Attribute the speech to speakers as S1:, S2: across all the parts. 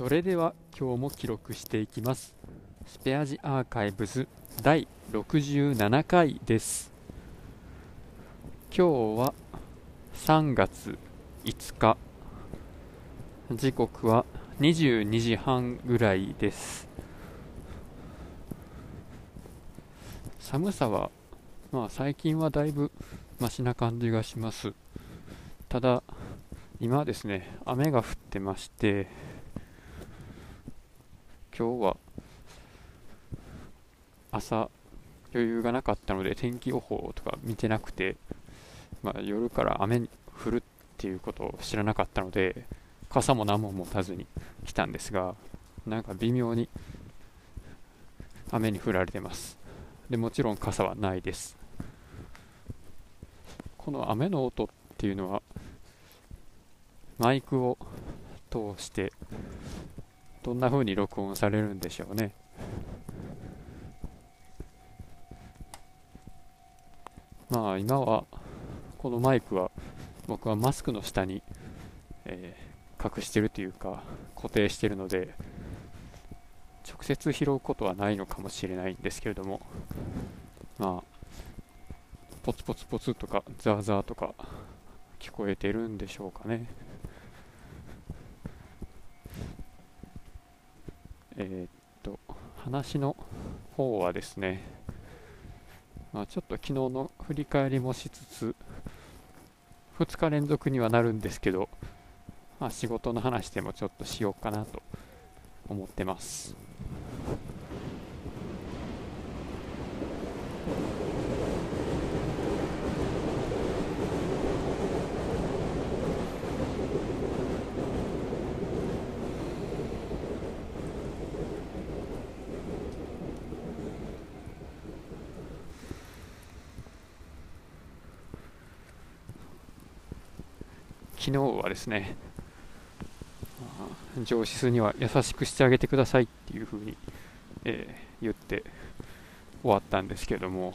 S1: それでは今日も記録していきます。スペアジアーカイブズ第67回です。今日は3月5日。時刻は22時半ぐらいです。寒さはまあ最近はだいぶマシな感じがします。ただ今ですね雨が降ってまして今日は朝余裕がなかったので天気予報とか見てなくて、まあ、夜から雨に降るっていうことを知らなかったので傘も何も持たずに来たんですがなんか微妙に雨に降られてます。でもちろん傘はないです。この雨の音っていうのはマイクを通してどんな風に録音されるんでしょうね。まあ今はこのマイクは僕はマスクの下に、えー、隠してるというか固定してるので直接拾うことはないのかもしれないんですけれどもまあポツポツポツとかザーザーとか聞こえてるんでしょうかね。えー、っと話の方はですね、まあ、ちょっと昨日の振り返りもしつつ2日連続にはなるんですけど、まあ、仕事の話でもちょっとしようかなと思ってます。昨日はですね上司には優しくしてあげてくださいっていうふうに、えー、言って終わったんですけども、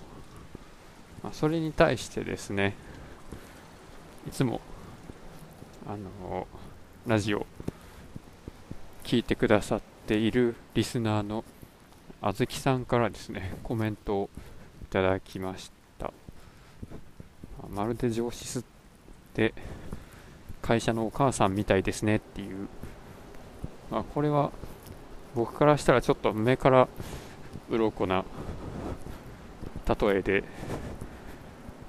S1: まあ、それに対してですねいつもあのラジオ聞いてくださっているリスナーのあずきさんからですねコメントをいただきました。まるで上司って会社のお母さんみたいですねっていう、まあ、これは僕からしたらちょっと目から鱗な例えで。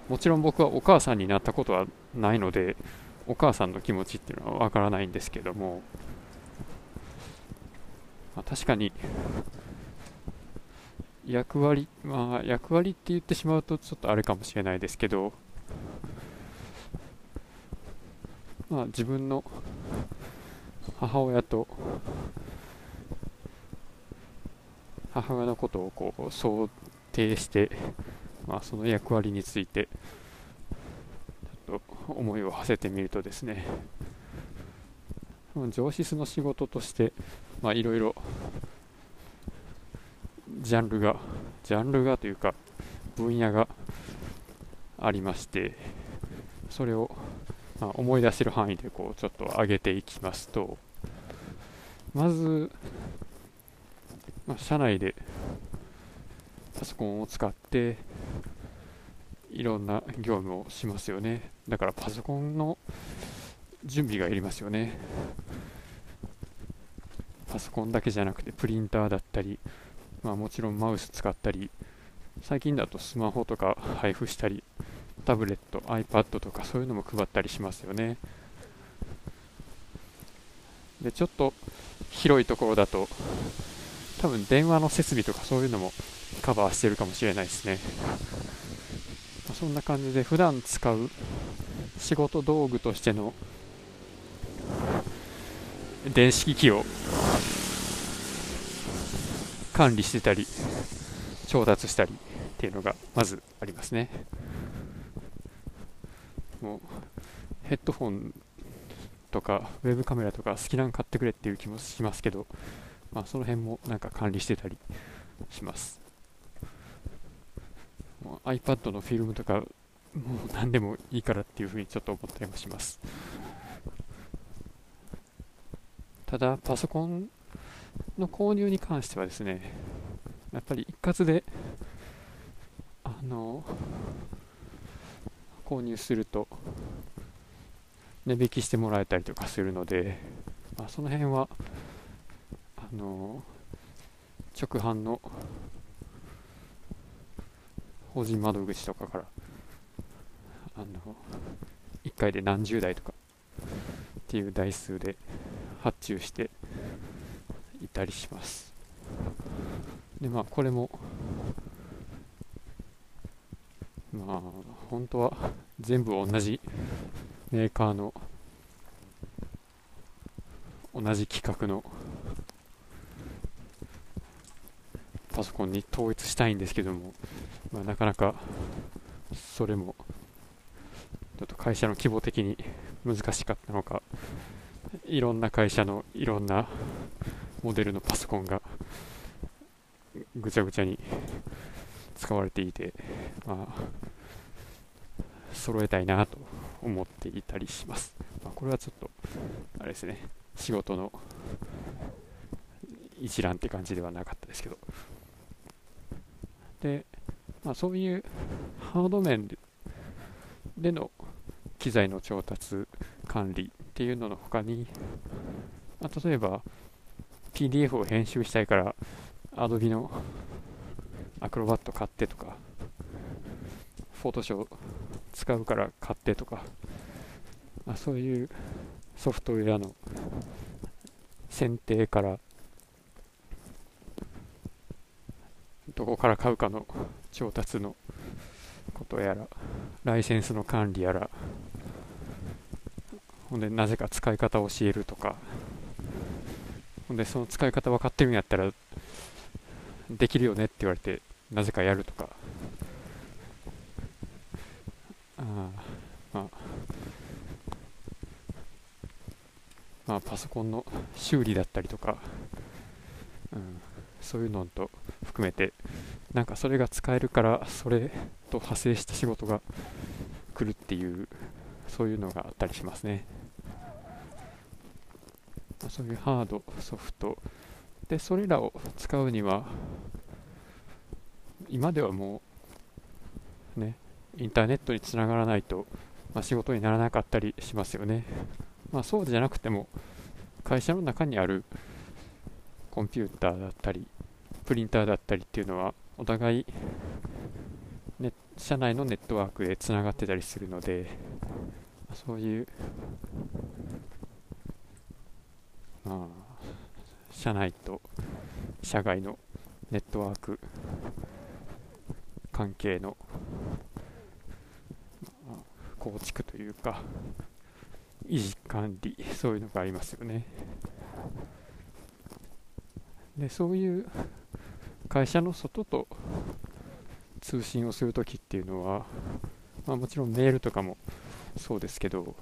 S1: もちろん僕はお母さんになったことはないのでお母さんの気持ちっていうのはわからないんですけども、まあ、確かに役割まあ役割って言ってしまうとちょっとあれかもしれないですけど。まあ、自分の母親と母親のことをこう想定して、まあ、その役割についてちょっと思いを馳せてみるとですね上司の仕事としていろいろジャンルがジャンルがというか分野がありましてそれをまあ、思い出せる範囲でこうちょっと上げていきますとまず、まあ、社内でパソコンを使っていろんな業務をしますよね。だからパソコンの準備がいりますよね。パソコンだけじゃなくてプリンターだったり、まあ、もちろんマウス使ったり最近だとスマホとか配布したりタブレット iPad とかそういうのも配ったりしますよねでちょっと広いところだと多分電話の設備とかそういうのもカバーしてるかもしれないですね、そんな感じで普段使う仕事道具としての電子機器を管理してたり調達したりっていうのがまずありますね。もうヘッドフォンとかウェブカメラとか好きなの買ってくれっていう気もしますけど、まあ、その辺もなんか管理してたりします。iPad のフィルムとかもう何でもいいからっていうふうにちょっと思ったりもします。ただパソコンの購入に関してはですねやっぱり一括であの購入すると値引きしてもらえたりとかするので、まあ、その辺はあの直販の法人窓口とかからあの1回で何十台とかっていう台数で発注していたりします。でまあこれもまあ本当は全部同じメーカーの同じ規格のパソコンに統一したいんですけども、まあ、なかなかそれもちょっと会社の規模的に難しかったのかいろんな会社のいろんなモデルのパソコンがぐちゃぐちゃに使われていて、まあ、揃えたいなと思っていたりします。まあ、これはちょっと、あれですね、仕事の一覧って感じではなかったですけど。で、まあ、そういうハード面での機材の調達管理っていうのの他に、まあ、例えば PDF を編集したいから Adobe のアクロバット買ってとか、フォトショー使うから買ってとか、まあ、そういうソフトウェアの選定からどこから買うかの調達のことやらライセンスの管理やらほんでなぜか使い方を教えるとか。ほんでその使い方分かってるんやったらできるよねって言われてなぜかやるとかあまあまあパソコンの修理だったりとか、うん、そういうのと含めてなんかそれが使えるからそれと派生した仕事が来るっていうそういうのがあったりしますね。まそういうハードソフトでそれらを使うには今ではもうねインターネットにつながらないと、まあ、仕事にならなかったりしますよね、まあ、そうじゃなくても会社の中にあるコンピューターだったりプリンターだったりっていうのはお互い、ね、社内のネットワークでつながってたりするのでそういうまあ社内と社外のネットワーク関係の構築というか維持管理そういうのがありますよね。でそういう会社の外と通信をするときっていうのは、まあ、もちろんメールとかもそうですけど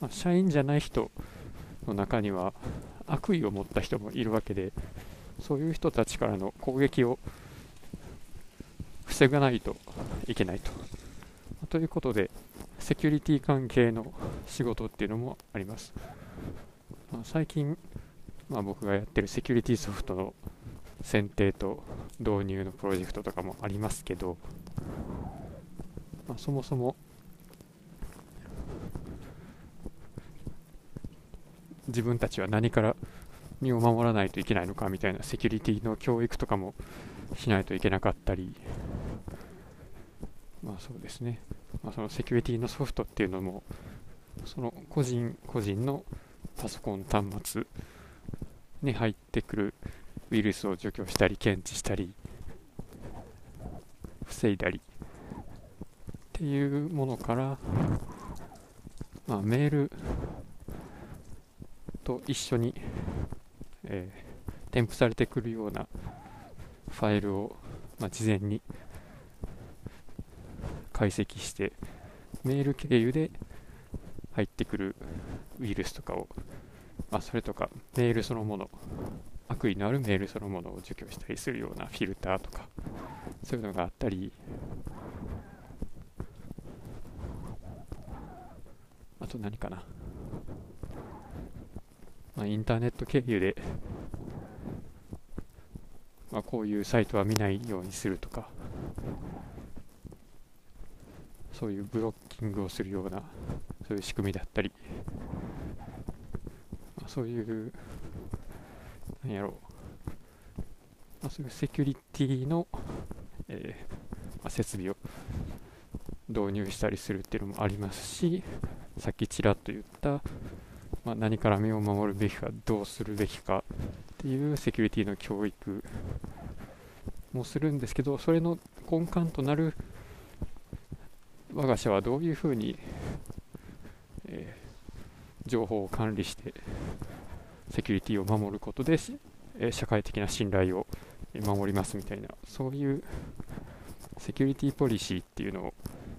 S1: まあ、社員じゃない人の中には悪意を持った人もいるわけでそういう人たちからの攻撃を防がないといけないと。ということでセキュリティ関係の仕事っていうのもあります。まあ、最近、まあ、僕がやってるセキュリティソフトの選定と導入のプロジェクトとかもありますけど、まあ、そもそも自分たちは何から身を守らないといけないのかみたいなセキュリティの教育とかもしないといけなかったり、まあそうですね、まあ、そのセキュリティのソフトっていうのも、その個人個人のパソコン端末に入ってくるウイルスを除去したり検知したり防いだりっていうものから、まあ、メールと一緒に、えー、添付されてくるようなファイルを、まあ、事前に解析してメール経由で入ってくるウイルスとかを、まあ、それとかメールそのもの悪意のあるメールそのものを除去したりするようなフィルターとかそういうのがあったりあと何かな、まあ、インターネット経由で、まあ、こういうサイトは見ないようにするとかそういうブロッキングをするようなそういう仕組みだったり、ま、そういうなんやろう、まあ、そういうセキュリティの、えーまあ、設備を導入したりするっていうのもありますしさっきちらっと言った、まあ、何から身を守るべきかどうするべきかっていうセキュリティの教育もするんですけどそれの根幹となる我が社はどういうふうに、えー、情報を管理してセキュリティを守ることで、えー、社会的な信頼を守りますみたいなそういうセキュリティポリシーっていうのを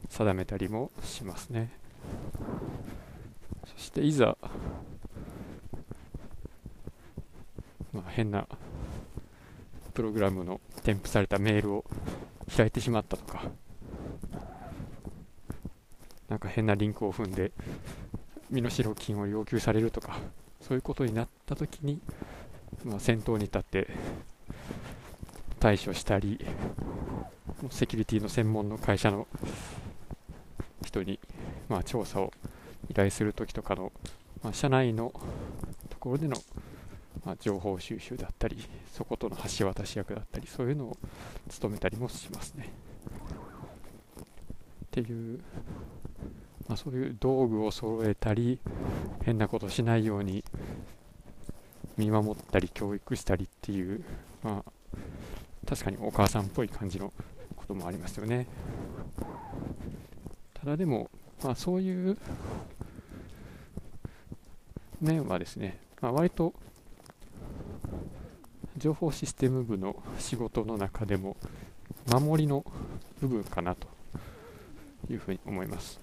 S1: 定めたりもしますね。そしていざ、まあ、変なプログラムの添付されたメールを開いてしまったとかなんか変なリンクを踏んで身代金を要求されるとかそういうことになった時に、まあ、先頭に立って対処したりセキュリティの専門の会社の人に、まあ、調査を依頼するときとかの、まあ、社内のところでの、まあ、情報収集だったりそことの橋渡し役だったりそういうのを務めたりもしますね。っていうまあ、そういう道具を揃えたり変なことしないように見守ったり教育したりっていう、まあ、確かにお母さんっぽい感じのこともありますよねただでも、まあ、そういう面はですね、まあ、割と情報システム部の仕事の中でも守りの部分かなというふうに思います。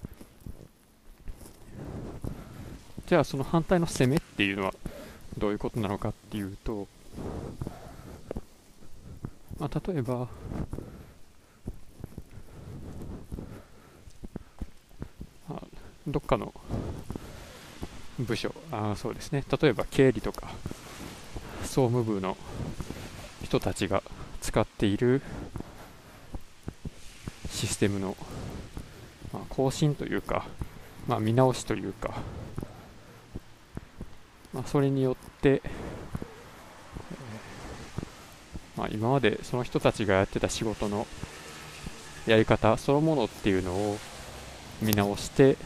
S1: じゃあその反対の攻めっていうのはどういうことなのかっていうと、まあ、例えばあどっかの部署あそうですね。例えば経理とか総務部の人たちが使っているシステムの、まあ、更新というか、まあ、見直しというかまあ、それによって、まあ、今までその人たちがやってた仕事のやり方そのものっていうのを見直して、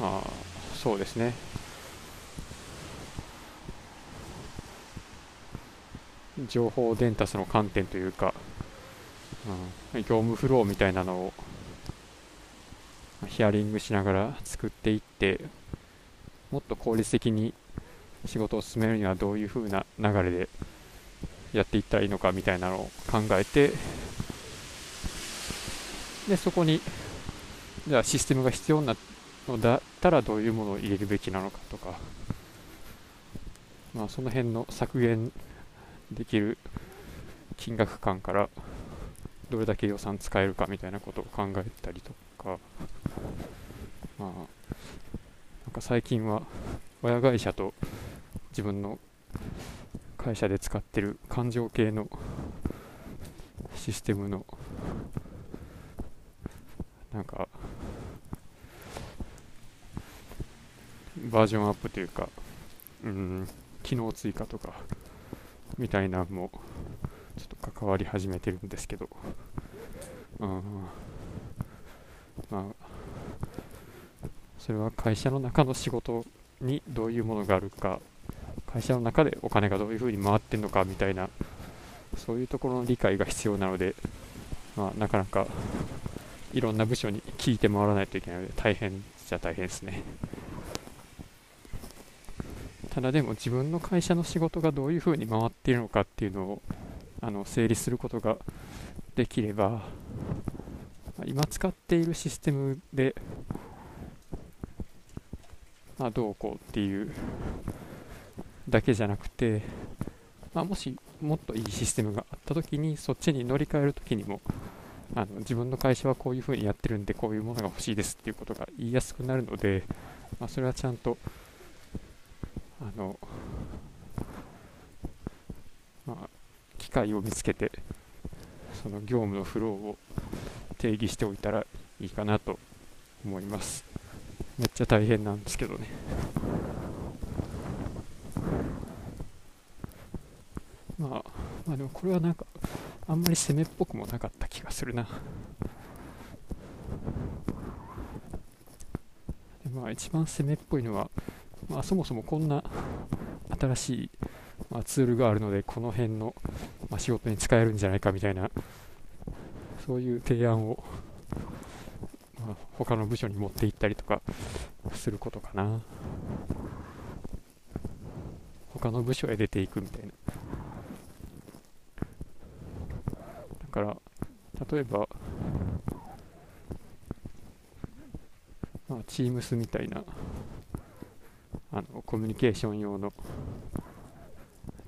S1: まあそうですね。情報伝達の観点というか、うん、業務フローみたいなのをヒアリングしながら作っていってもっと効率的に仕事を進めるにはどういう風な流れでやっていったらいいのかみたいなのを考えてでそこにじゃあシステムが必要なのだったらどういうものを入れるべきなのかとか、まあ、その辺の削減できる金額感からどれだけ予算使えるかみたいなことを考えたりとか。なんか最近は親会社と自分の会社で使ってる感情系のシステムのなんかバージョンアップというかうん機能追加とかみたいなのもちょっと関わり始めてるんですけど。うんまあ、それは会社の中の仕事にどういうものがあるか会社の中でお金がどういうふうに回ってるのかみたいなそういうところの理解が必要なので、まあ、なかなかいろんな部署に聞いて回らないといけないので大変じゃ大変ですね。ただでも自分の会社の仕事がどういうふうに回っているのかっていうのをあの整理することができれば今使っているシステムで、まあ、どうこうっていうだけじゃなくて、まあ、もしもっといいシステムがあった時にそっちに乗り換える時にもあの自分の会社はこういうふうにやってるんでこういうものが欲しいですっていうことが言いやすくなるので、まあ、それはちゃんとあの、まあ、機会を見つけてその業務のフローを定義しておいたらいいかなと思います。めっちゃ大変なんですけどね。まあまあでもこれはなんかあんまり攻めっぽくもなかった気がするな。でまあ一番攻めっぽいのは、まあ、そもそもこんな新しい、まあ、ツールがあるのでこの辺の、まあ、仕事に使えるんじゃないかみたいなそういう提案を、他の部署に持って行ったりとかすることかな。他の部署へ出ていくみたいな。だから例えば、まあ、Teams みたいなあのコミュニケーション用の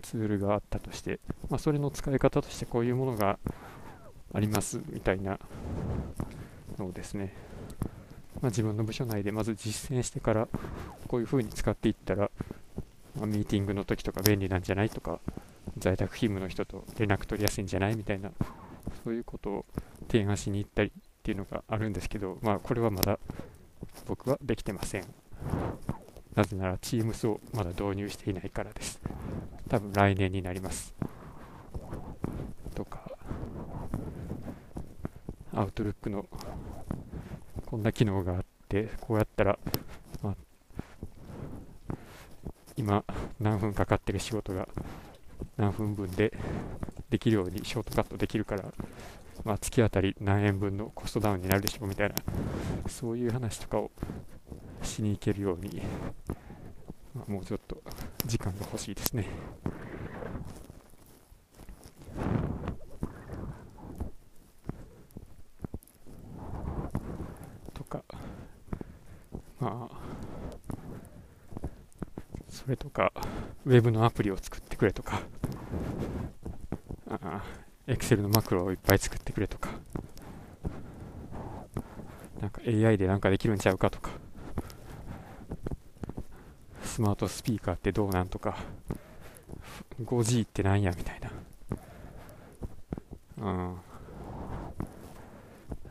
S1: ツールがあったとして、まあ、それの使い方としてこういうものがありますみたいなのをですね、まあ、自分の部署内でまず実践してからこういう風に使っていったら、まあ、ミーティングの時とか便利なんじゃないとか在宅勤務の人と連絡取りやすいんじゃない？みたいなそういうことを提案しに行ったりっていうのがあるんですけど、まあ、これはまだ僕はできてません。なぜなら Teams をまだ導入していないからです。多分来年になります。とか、Outlook のこんな機能があって、こうやったら、まあ、今何分かかってる仕事が何分分でできるようにショートカットできるから、まあ、月当たり何円分のコストダウンになるでしょうみたいな、そういう話とかをしに行けるように、まあ、もうちょっと時間が欲しいですね。とか、まあ、それとか、ウェブのアプリを作ってくれとか、Excel のマクロをいっぱい作ってくれとか、なんか AI でなんかできるんちゃうかとか、スマートスピーカーってどうなんとか、5G ってなんやみたいな。うん。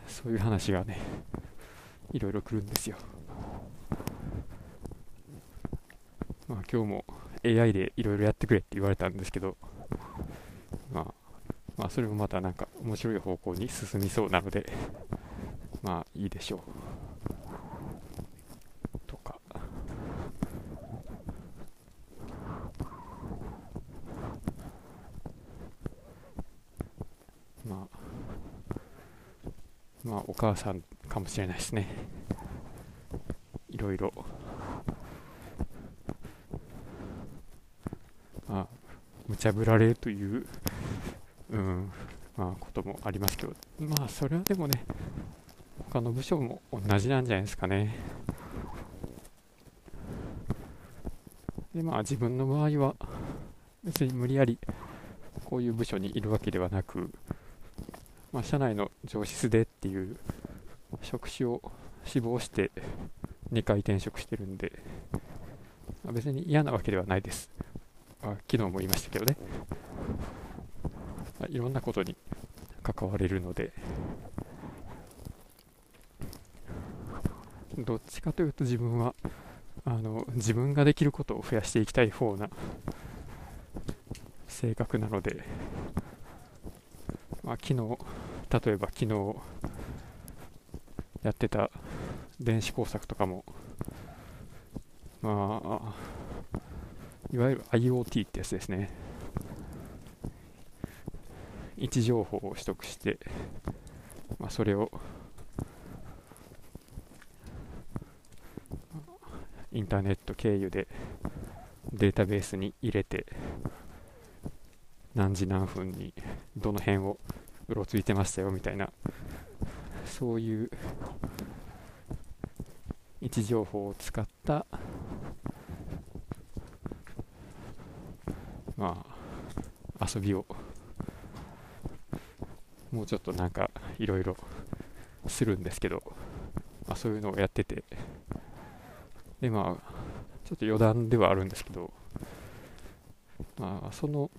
S1: そういう話がね、いろいろ来るんですよ。まあ今日も AI でいろいろやってくれって言われたんですけど、まあまあ、それもまたなんか面白い方向に進みそうなので、まあいいでしょう。とか。まあ、まあお母さんかもしれないですね。いろいろ。まあ、無茶ぶられるといううん、まあ、こともありますけど、まあ、それはでもね、他の部署も同じなんじゃないですかね。で、まあ、自分の場合は、別に無理やりこういう部署にいるわけではなく、まあ、社内の上司でっていう職種を志望して2回転職してるんで、まあ、別に嫌なわけではないです。あ昨日も言いましたけどね。まいろんなことに関われるのでどっちかというと自分はあの自分ができることを増やしていきたい方な性格なので、まあ、昨日例えば昨日やってた電子工作とかもまあいわゆる IoT ってやつですね。位置情報を取得して、まあ、それをインターネット経由でデータベースに入れて何時何分にどの辺をうろついてましたよみたいなそういう位置情報を使ったまあ遊びを。もうちょっとなんかいろいろするんですけど、まあ、そういうのをやってて。でまあちょっと余談ではあるんですけど。まあその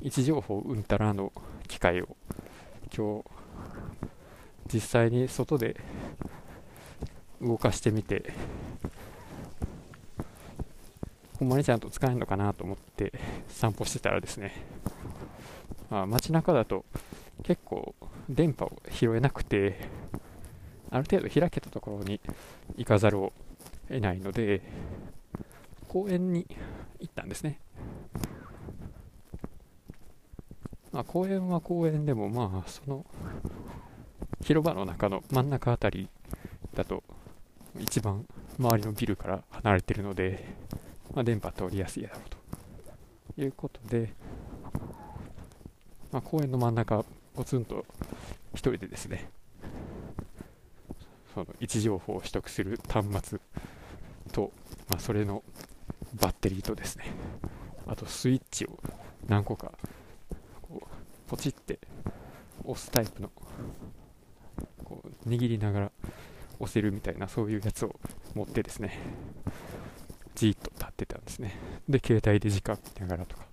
S1: 位置情報うんたらの機械を今日実際に外で動かしてみて。ほんまにちゃんと使えるのかなと思って散歩してたらですね、まあ、街中だと結構電波を拾えなくてある程度開けたところに行かざるを得ないので公園に行ったんですね。まあ、公園は公園でも、まあ、その広場の中の真ん中あたりだと、一番周りのビルから離れてるので、まあ、電波通りやすいだろうということで、まあ、公園の真ん中、ポツンと1人でですね、その位置情報を取得する端末と、まあ、それのバッテリーとですね、あとスイッチを何個かこうポチって押すタイプのこう握りながら押せるみたいなそういうやつを持ってですねじーっとですね。で携帯で時間見ながらとか。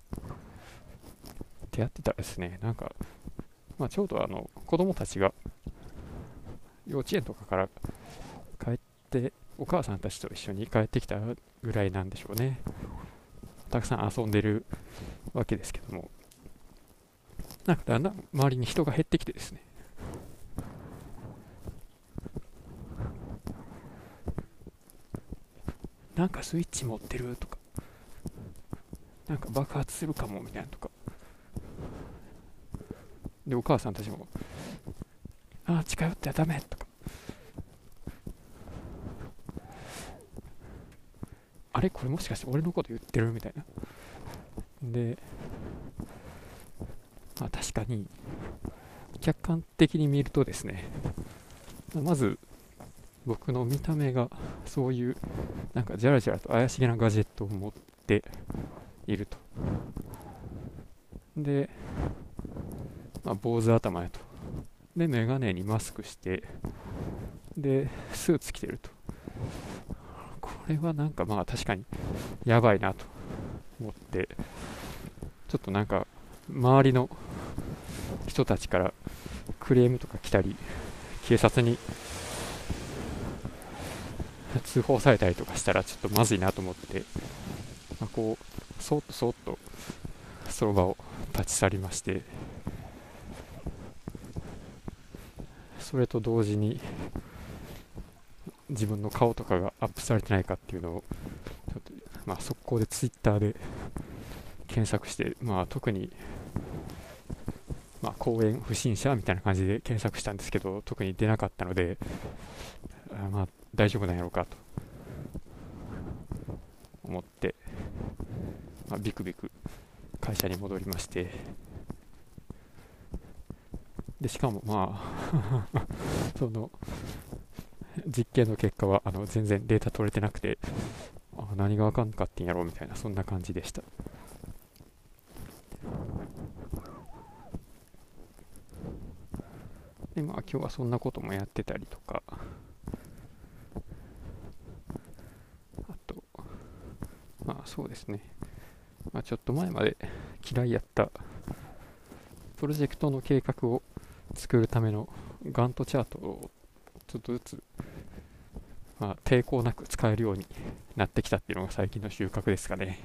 S1: ってやってたらですね。なんか、まあ、ちょうどあの子供たちが幼稚園とかから帰ってお母さんたちと一緒に帰ってきたぐらいなんでしょうね。たくさん遊んでるわけですけども。なんかだんだん周りに人が減ってきてですね。なんかスイッチ持ってるとかなんか爆発するかもみたいなとか。でお母さんたちもああ近寄ってはダメとかあれ？これもしかして俺のこと言ってる？みたいな。でまあ、確かに客観的に見るとですねまず僕の見た目がそういうなんかじゃらじゃらと怪しげなガジェットを持っていると。で、まあ、坊主頭やと。で眼鏡にマスクして。でスーツ着てると。これはなんかまあ確かにやばいなと。思って。ちょっとなんか周りの人たちからクレームとか来たり警察に通報されたりとかしたらちょっとまずいなと思って、まあ、こうそっとそっとその場を立ち去りましてそれと同時に自分の顔とかがアップされてないかっていうのをちょっと、まあ、速攻でツイッターで検索して、まあ、特にまあ、公園不審者みたいな感じで検索したんですけど特に出なかったのであまあ大丈夫なんやろうかと思って、まあ、ビクビク会社に戻りまして。でしかもまあ その実験の結果はあの全然データ取れてなくてあ何が分かんかったんやろうみたいなそんな感じでした。でまあ今日はそんなこともやってたりとか。あとまあそうですね、まあ、ちょっと前まで嫌いやったプロジェクトの計画を作るためのガントチャートをちょっとずつ、まあ、抵抗なく使えるようになってきたっていうのが最近の収穫ですかね。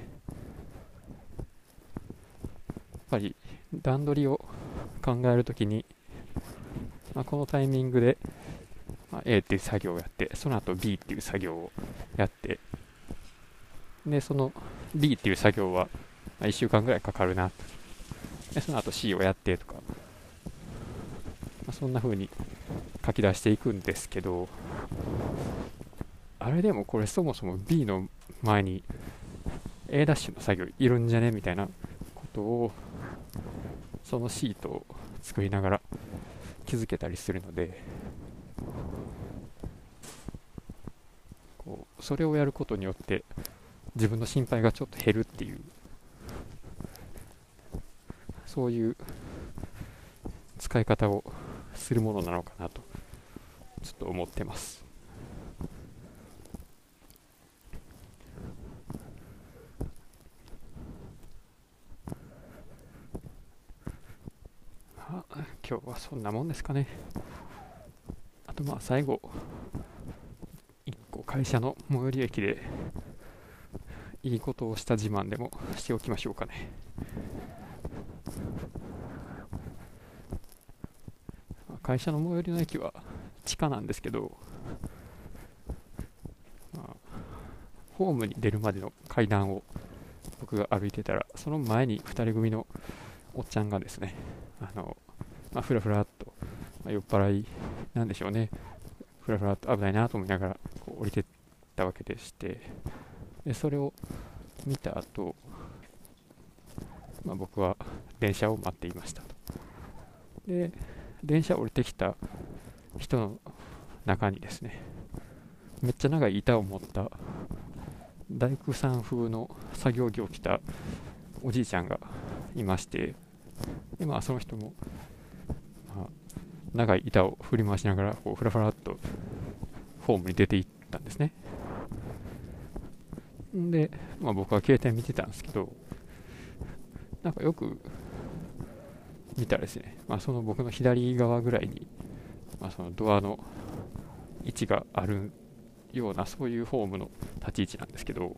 S1: やっぱり段取りを考えるときにまあ、このタイミングで、まあ、A っていう作業をやって、その後 B っていう作業をやって、で、その B っていう作業は、まあ、1週間ぐらいかかるな。で、その後 C をやってとか、まあ、そんな風に書き出していくんですけど、あれでもこれそもそも B の前に A' ダッシュの作業いるんじゃねみたいなことをそのシートを作りながら気づけたりするので。こうそれをやることによって自分の心配がちょっと減るっていう。そういう使い方をするものなのかなとちょっと思ってます。あ今日はそんなもんですかね。あとまあ最後1個会社の最寄り駅でいいことをした自慢でもしておきましょうかね。会社の最寄りの駅は地下なんですけど、まあ、ホームに出るまでの階段を僕が歩いてたらその前に2人組のおっちゃんがですねあの、まあ、ふらふらっと、まあ、酔っ払いなんでしょうね。ふらふらっと危ないなと思いながらこう降りてったわけでしてでそれを見た後、まあ、僕は電車を待っていましたと。で電車降りてきた人の中にですねめっちゃ長い板を持った大工さん風の作業着を着たおじいちゃんがいましてでまあその人も、まあ、長い板を振り回しながらこうふらふらっとホームに出ていったんですねで、まあ、僕は携帯見てたんですけどなんかよく見たらですね、まあ、その僕の左側ぐらいに、まあ、そのドアの位置があるようなそういうホームの立ち位置なんですけど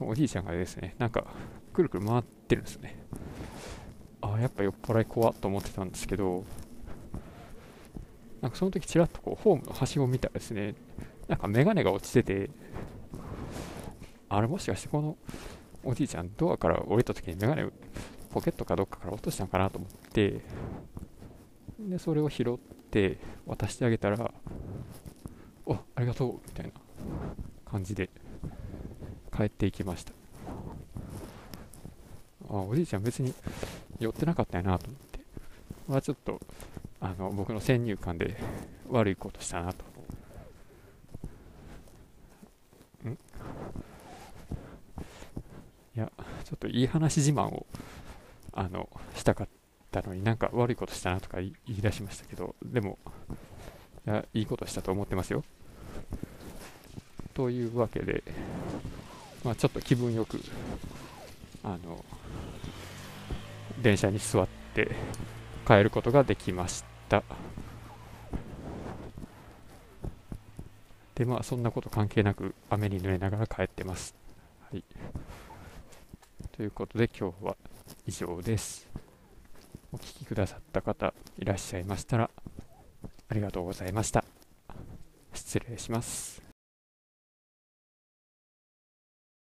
S1: おじいちゃんがですねなんかくるくる回ってるんですね。ああやっぱ酔っ払い怖っと思ってたんですけどなんかその時ちらっとこうホームの端を見たらですねなんか眼鏡が落ちててあれもしかしてこのおじいちゃんドアから降りた時に眼鏡ポケットかどっかから落としたのかなと思ってでそれを拾って渡してあげたらおありがとうみたいな感じで帰っていきました。あおじいちゃん別に寄ってなかったよなと思って。まあちょっとあの僕の先入観で悪いことしたなとんいやちょっといい話自慢をあのしたかったのになんか悪いことしたなとか言い出しましたけどでもいやいいことしたと思ってますよ。というわけで、まあ、ちょっと気分よくあの電車に座って帰ることができました。でまあそんなこと関係なく雨に濡れながら帰ってます、はい、ということで今日は以上です。お聴きくださった方いらっしゃいましたらありがとうございました。失礼します。